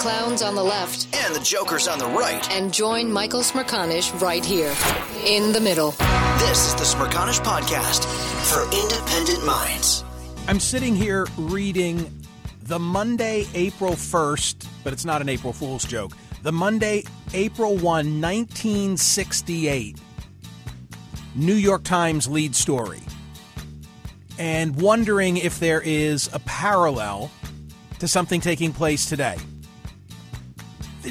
Clowns on the left And the Joker's on the right. and join Michael Smerconish right here in the middle. This is the Smerconish Podcast for independent minds. I'm sitting here reading the Monday, April 1st, but it's not an April Fool's joke. The Monday, April 1, 1968, New York Times lead story. And wondering if there is a parallel to something taking place today.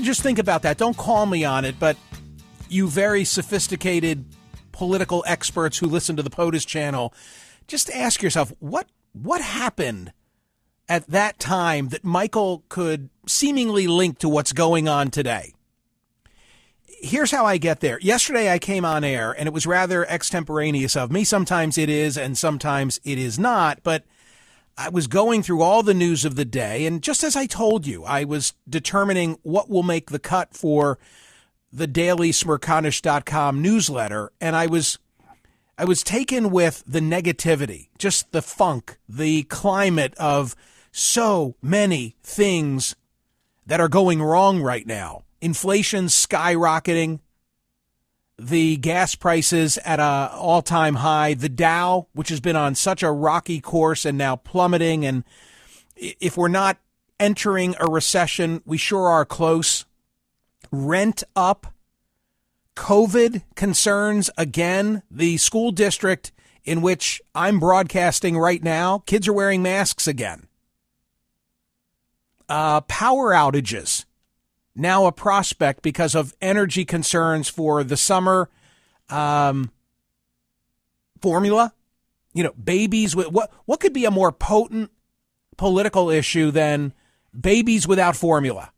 Just think about that. Don't call me on it, but you very sophisticated political experts who listen to the POTUS channel, just ask yourself what what happened at that time that Michael could seemingly link to what's going on today. Here's how I get there. Yesterday I came on air and it was rather extemporaneous of me. Sometimes it is and sometimes it is not, but I was going through all the news of the day and just as I told you, I was determining what will make the cut for the daily smerconish.com newsletter and I was I was taken with the negativity, just the funk, the climate of so many things that are going wrong right now. Inflation skyrocketing, the gas prices at a all-time high, the Dow, which has been on such a rocky course and now plummeting and if we're not entering a recession, we sure are close. Rent up COVID concerns again. The school district in which I'm broadcasting right now, kids are wearing masks again. Uh, power outages now a prospect because of energy concerns for the summer um, formula. You know, babies with what what could be a more potent political issue than babies without formula?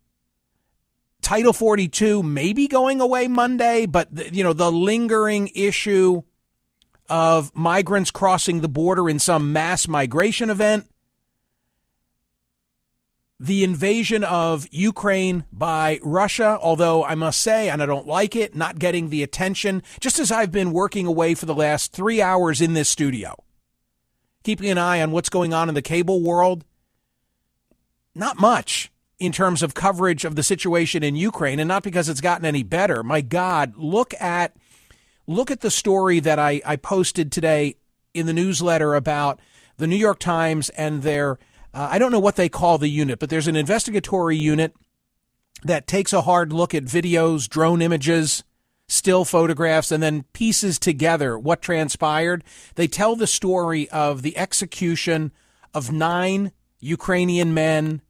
Title 42 maybe going away Monday, but the, you know, the lingering issue of migrants crossing the border in some mass migration event, the invasion of Ukraine by Russia, although I must say, and I don't like it, not getting the attention, just as I've been working away for the last three hours in this studio, keeping an eye on what's going on in the cable world. Not much in terms of coverage of the situation in Ukraine, and not because it's gotten any better. My God, look at look at the story that I, I posted today in the newsletter about the New York Times and their uh, I don't know what they call the unit, but there's an investigatory unit that takes a hard look at videos, drone images, still photographs, and then pieces together what transpired. They tell the story of the execution of nine Ukrainian men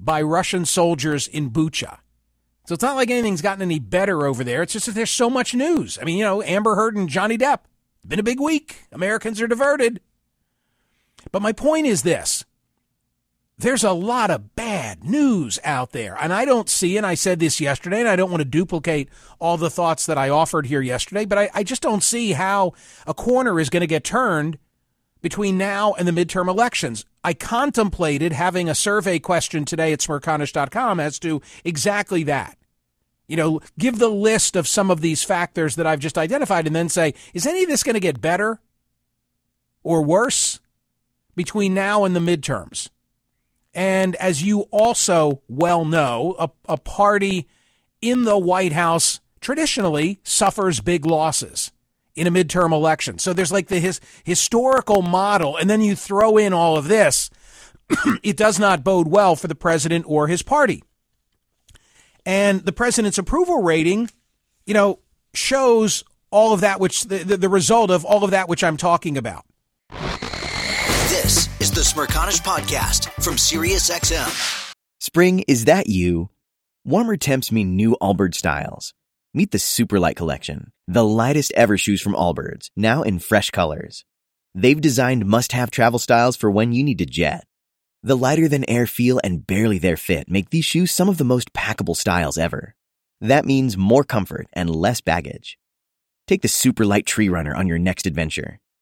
by Russian soldiers in Bucha. So it's not like anything's gotten any better over there. It's just that there's so much news. I mean, you know, Amber Heard and Johnny Depp. Been a big week. Americans are diverted. But my point is this there's a lot of bad news out there. And I don't see, and I said this yesterday, and I don't want to duplicate all the thoughts that I offered here yesterday, but I, I just don't see how a corner is going to get turned between now and the midterm elections. I contemplated having a survey question today at smerconish.com as to exactly that. You know, give the list of some of these factors that I've just identified and then say, is any of this going to get better or worse between now and the midterms? And as you also well know, a, a party in the White House traditionally suffers big losses in a midterm election. So there's like the his, historical model, and then you throw in all of this. it does not bode well for the president or his party. And the president's approval rating, you know, shows all of that which the, the, the result of all of that which I'm talking about. This is the Smerconish Podcast from SiriusXM. Spring, is that you? Warmer temps mean new Allbirds styles. Meet the Superlight Collection, the lightest ever shoes from Allbirds, now in fresh colors. They've designed must-have travel styles for when you need to jet. The lighter than air feel and barely there fit make these shoes some of the most packable styles ever. That means more comfort and less baggage. Take the Superlight Tree Runner on your next adventure.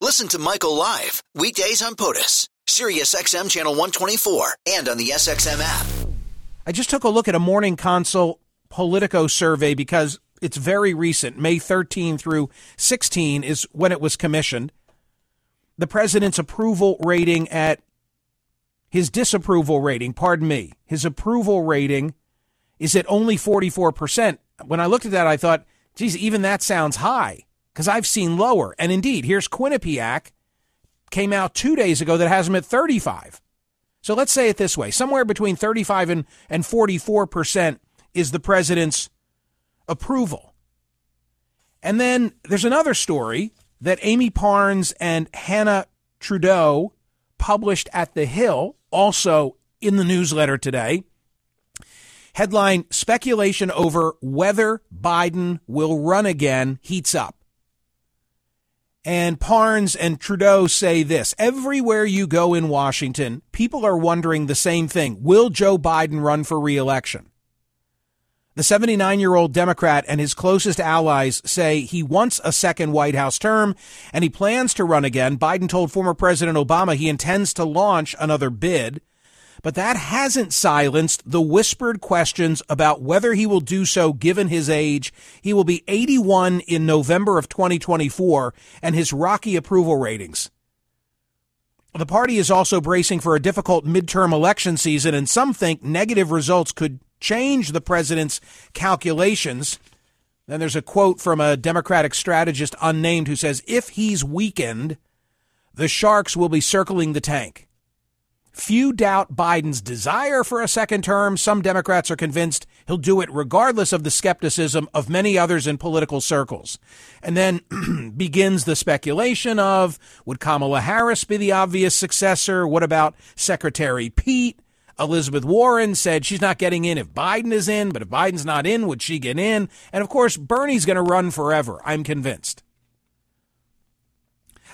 Listen to Michael live weekdays on POTUS, SiriusXM channel 124, and on the SXM app. I just took a look at a Morning Consult Politico survey because it's very recent. May 13 through 16 is when it was commissioned. The president's approval rating at his disapproval rating, pardon me, his approval rating is at only 44%. When I looked at that, I thought, geez, even that sounds high because I've seen lower. And indeed, here's Quinnipiac, came out two days ago that has him at 35. So let's say it this way somewhere between 35 and, and 44% is the president's approval. And then there's another story that Amie Parnes and Hanna Trudo published at The Hill, also in the newsletter today. Headline Speculation over whether Biden will run again heats up. And Parnes and Trudo say this everywhere you go in Washington, people are wondering the same thing Will Joe Biden run for reelection? The 79 year old Democrat and his closest allies say he wants a second White House term and he plans to run again. Biden told former President Obama he intends to launch another bid. But that hasn't silenced the whispered questions about whether he will do so given his age. He will be 81 in November of 2024 and his rocky approval ratings. The party is also bracing for a difficult midterm election season, and some think negative results could change the president's calculations. Then there's a quote from a Democratic strategist unnamed who says, If he's weakened, the Sharks will be circling the tank. Few doubt Biden's desire for a second term. Some Democrats are convinced he'll do it regardless of the skepticism of many others in political circles. And then begins the speculation of would Kamala Harris be the obvious successor? What about Secretary Pete? Elizabeth Warren said she's not getting in if Biden is in, but if Biden's not in, would she get in? And of course, Bernie's going to run forever, I'm convinced.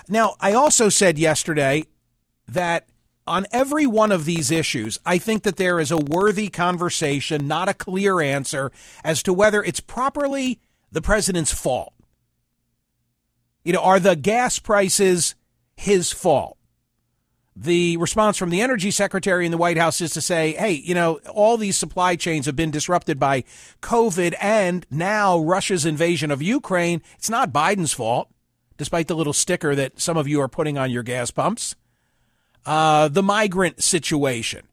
Now, I also said yesterday that on every one of these issues, I think that there is a worthy conversation, not a clear answer, as to whether it's properly the president's fault. You know, are the gas prices his fault? The response from the energy secretary in the White House is to say, hey, you know, all these supply chains have been disrupted by COVID and now Russia's invasion of Ukraine. It's not Biden's fault, despite the little sticker that some of you are putting on your gas pumps. Uh, the migrant situation.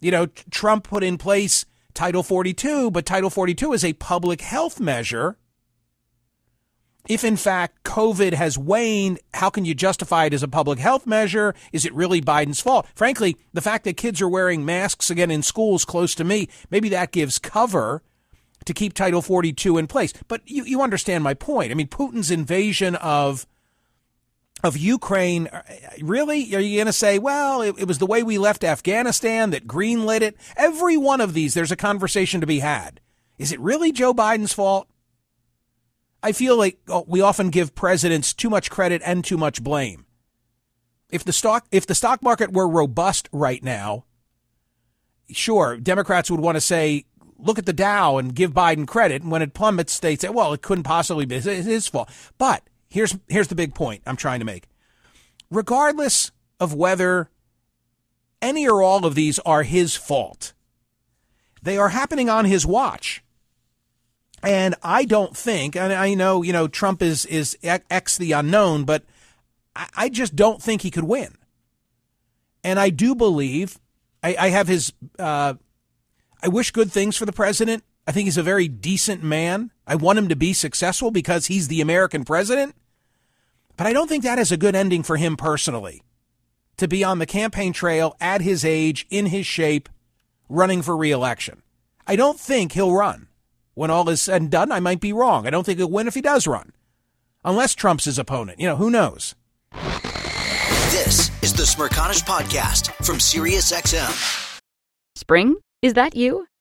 You know, Trump put in place Title 42, but Title 42 is a public health measure if in fact COVID has waned, how can you justify it as a public health measure? Is it really Biden's fault? Frankly, the fact that kids are wearing masks again in schools close to me, maybe that gives cover to keep Title 42 in place. But you, you understand my point. I mean, Putin's invasion of of Ukraine, uh, really? Are you going to say, well, it, it was the way we left Afghanistan that greenlit it? Every one of these, there's a conversation to be had. Is it really Joe Biden's fault? I feel like oh, we often give presidents too much credit and too much blame. If the stock if the stock market were robust right now, sure, Democrats would want to say, look at the Dow and give Biden credit. And when it plummets, they say, well, it couldn't possibly be his fault. But here's here's the big point I'm trying to make. Regardless of whether any or all of these are his fault, they are happening on his watch. And I don't think, and I know, you know, Trump is, is X the unknown, but I, I just don't think he could win. And I do believe, I, I have his, uh, I wish good things for the president. I think he's a very decent man. I want him to be successful because he's the American president. But I don't think that is a good ending for him personally to be on the campaign trail at his age, in his shape, running for reelection. I don't think he'll run when all is said and done, I might be wrong. I don't think he'll win if he does run, unless Trump's his opponent. You know, who knows? This is the Smerconish Podcast from SiriusXM. Spring? Is that you?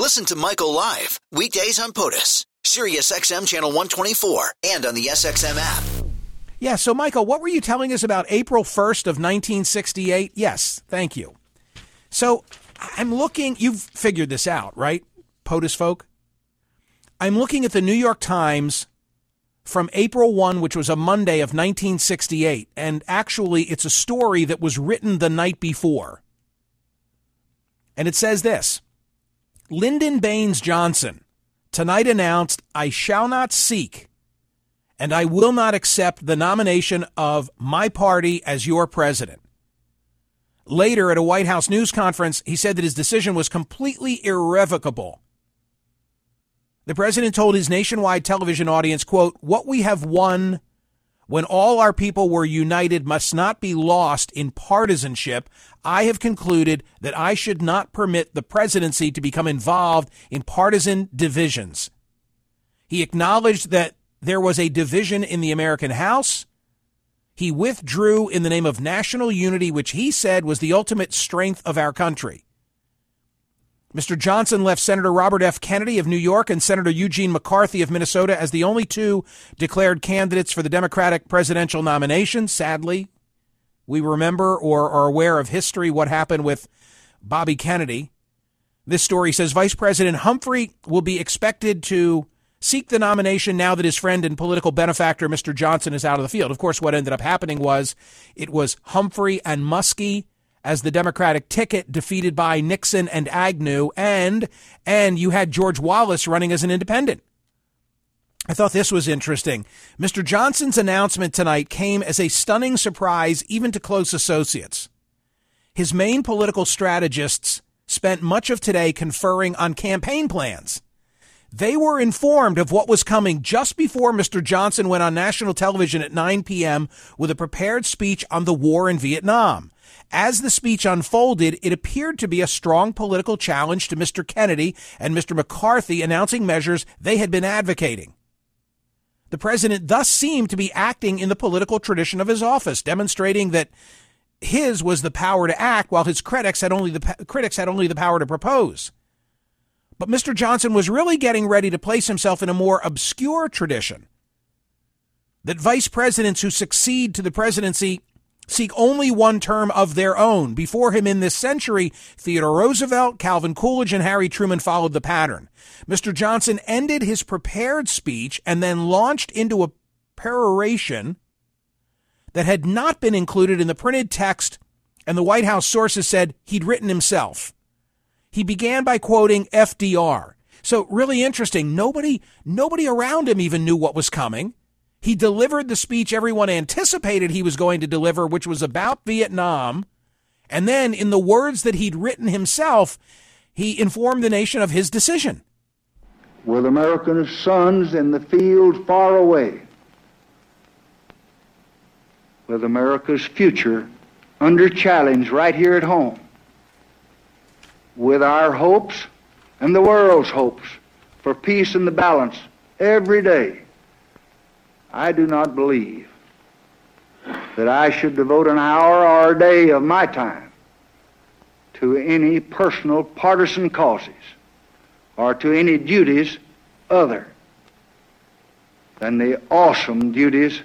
Listen to Michael live weekdays on POTUS, SiriusXM channel 124, and on the SXM app. Yeah, so Michael, what were you telling us about April 1st of 1968? Yes, thank you. So I'm looking, you've figured this out, right? POTUS folk? I'm looking at the New York Times from April 1, which was a Monday of 1968. And actually, it's a story that was written the night before. And it says this Lyndon Baines Johnson tonight announced, I shall not seek and I will not accept the nomination of my party as your president. Later, at a White House news conference, he said that his decision was completely irrevocable. The president told his nationwide television audience, quote, what we have won when all our people were united must not be lost in partisanship. I have concluded that I should not permit the presidency to become involved in partisan divisions. He acknowledged that there was a division in the American House. He withdrew in the name of national unity, which he said was the ultimate strength of our country. Mr. Johnson left Senator Robert F. Kennedy of New York and Senator Eugene McCarthy of Minnesota as the only two declared candidates for the Democratic presidential nomination. Sadly, we remember or are aware of history what happened with Bobby Kennedy. This story says Vice President Humphrey will be expected to seek the nomination now that his friend and political benefactor, Mr. Johnson, is out of the field. Of course, what ended up happening was it was Humphrey and Muskie as the Democratic ticket, defeated by Nixon and Agnew, and and you had George Wallace running as an independent. I thought this was interesting. Mr. Johnson's announcement tonight came as a stunning surprise even to close associates. His main political strategists spent much of today conferring on campaign plans. They were informed of what was coming just before Mr. Johnson went on national television at 9 p.m. with a prepared speech on the war in Vietnam. As the speech unfolded, it appeared to be a strong political challenge to Mr. Kennedy and Mr. McCarthy announcing measures they had been advocating. The president thus seemed to be acting in the political tradition of his office, demonstrating that his was the power to act while his critics had only the critics had only the power to propose. But Mr. Johnson was really getting ready to place himself in a more obscure tradition that vice presidents who succeed to the presidency seek only one term of their own. Before him in this century, Theodore Roosevelt, Calvin Coolidge, and Harry Truman followed the pattern. Mr. Johnson ended his prepared speech and then launched into a peroration that had not been included in the printed text, and the White House sources said he'd written himself. He began by quoting FDR. So really interesting. Nobody, nobody around him even knew what was coming. He delivered the speech everyone anticipated he was going to deliver, which was about Vietnam. And then, in the words that he'd written himself, he informed the nation of his decision. With American sons in the field far away, with America's future under challenge right here at home, with our hopes and the world's hopes for peace and the balance every day, I do not believe that I should devote an hour or a day of my time to any personal partisan causes or to any duties other than the awesome duties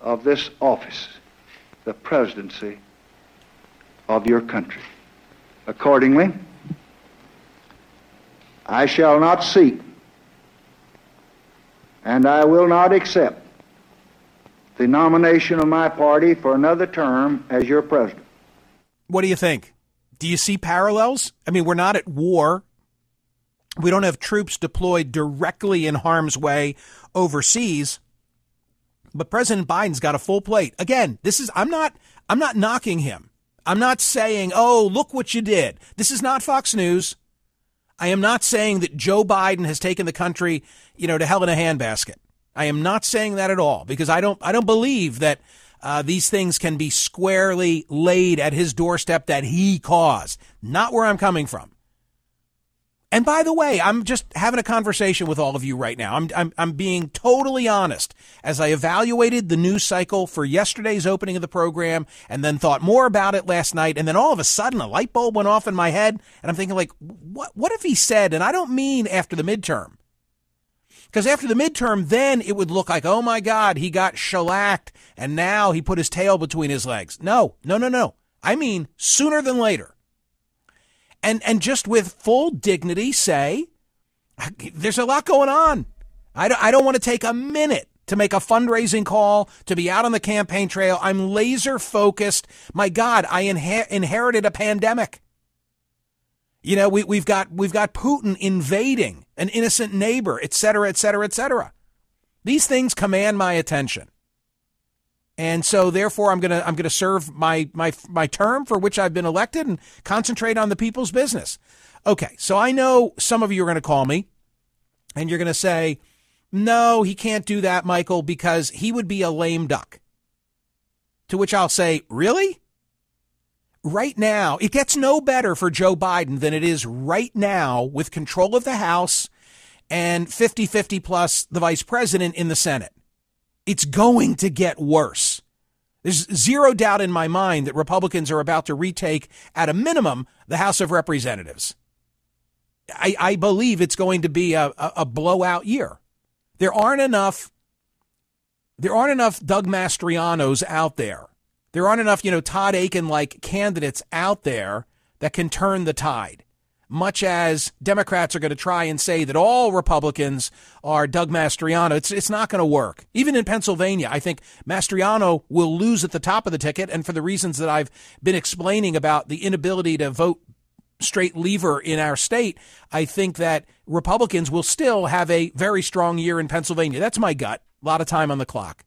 of this office, the presidency of your country. Accordingly, I shall not seek and I will not accept the nomination of my party for another term as your president. What do you think? Do you see parallels? I mean, we're not at war. We don't have troops deployed directly in harm's way overseas. But President Biden's got a full plate. Again, this is I'm not I'm not knocking him. I'm not saying, "Oh, look what you did." This is not Fox News. I am not saying that Joe Biden has taken the country, you know, to hell in a handbasket. I am not saying that at all because I don't I don't believe that uh, these things can be squarely laid at his doorstep that he caused. Not where I'm coming from. And by the way, I'm just having a conversation with all of you right now. I'm, I'm, I'm being totally honest as I evaluated the news cycle for yesterday's opening of the program and then thought more about it last night. And then all of a sudden a light bulb went off in my head and I'm thinking like, what, what if he said, and I don't mean after the midterm, because after the midterm, then it would look like, oh my God, he got shellacked and now he put his tail between his legs. No, no, no, no. I mean sooner than later and and just with full dignity say there's a lot going on. I don't, I don't want to take a minute to make a fundraising call, to be out on the campaign trail. I'm laser focused. My God, I inher- inherited a pandemic. You know, we, we've got we've got Putin invading an innocent neighbor, et cetera, et cetera, et cetera. These things command my attention. And so therefore I'm gonna I'm gonna serve my my my term for which I've been elected and concentrate on the people's business. Okay, so I know some of you are gonna call me and you're gonna say, no, he can't do that, Michael, because he would be a lame duck. To which I'll say, Really? Right now, it gets no better for Joe Biden than it is right now with control of the House and 50 50 plus the vice president in the Senate. It's going to get worse. There's zero doubt in my mind that Republicans are about to retake, at a minimum, the House of Representatives. I, I believe it's going to be a, a, a blowout year. There aren't enough. There aren't enough Doug Mastrianos out there. There aren't enough, you know, Todd Akin like candidates out there that can turn the tide. Much as Democrats are going to try and say that all Republicans are Doug Mastriano, it's it's not going to work. Even in Pennsylvania, I think Mastriano will lose at the top of the ticket, and for the reasons that I've been explaining about the inability to vote straight lever in our state, I think that Republicans will still have a very strong year in Pennsylvania. That's my gut. A lot of time on the clock.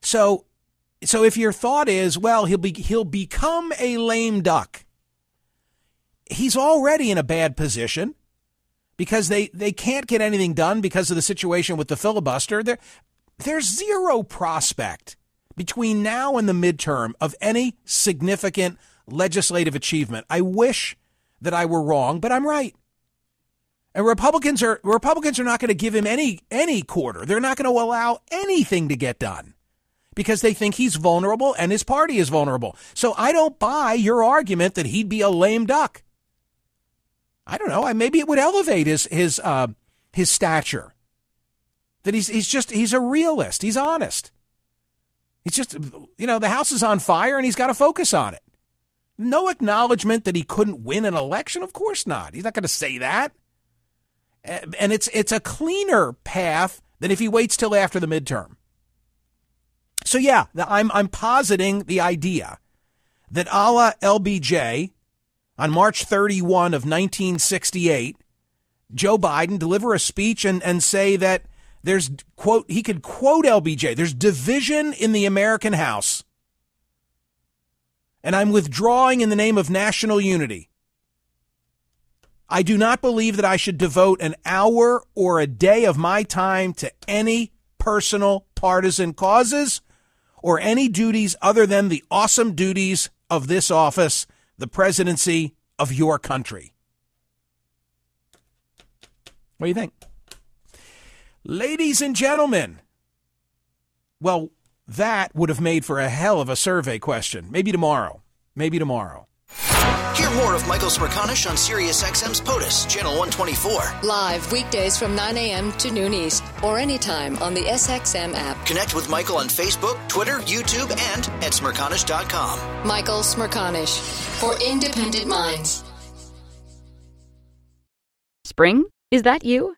So, so if your thought is, well, he'll be he'll become a lame duck. He's already in a bad position because they they can't get anything done because of the situation with the filibuster. There, there's zero prospect between now and the midterm of any significant legislative achievement. I wish that I were wrong, but I'm right. And Republicans are Republicans are not going to give him any any quarter. They're not going to allow anything to get done because they think he's vulnerable and his party is vulnerable. So I don't buy your argument that he'd be a lame duck. I don't know. Maybe it would elevate his his uh, his stature. That he's he's just he's a realist. He's honest. He's just you know the house is on fire and he's got to focus on it. No acknowledgement that he couldn't win an election. Of course not. He's not going to say that. And it's it's a cleaner path than if he waits till after the midterm. So yeah, I'm I'm positing the idea that a la LBJ on March 31 of 1968, Joe Biden deliver a speech and, and say that there's quote he could quote LBJ, there's division in the American House and I'm withdrawing in the name of national unity. I do not believe that I should devote an hour or a day of my time to any personal partisan causes or any duties other than the awesome duties of this office, the presidency of your country. What do you think? Ladies and gentlemen, well, that would have made for a hell of a survey question. Maybe tomorrow. Maybe tomorrow. Hear more of Michael Smerconish on SiriusXM's POTUS, Channel 124. Live weekdays from 9 a.m. to noon East or anytime on the SXM app. Connect with Michael on Facebook, Twitter, YouTube, and at Smerconish.com. Michael Smerconish for independent minds. Spring? Is that you?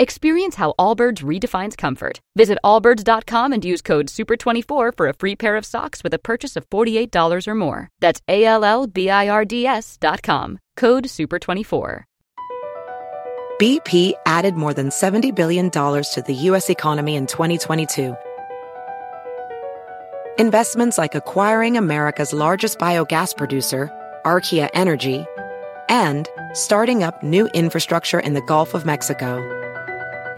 Experience how Allbirds redefines comfort. Visit allbirds.com and use code SUPER24 for a free pair of socks with a purchase of $48 or more. That's A L L B I R D S.com. Code SUPER24. BP added more than $70 billion to the U.S. economy in 2022. Investments like acquiring America's largest biogas producer, Archaea Energy, and starting up new infrastructure in the Gulf of Mexico.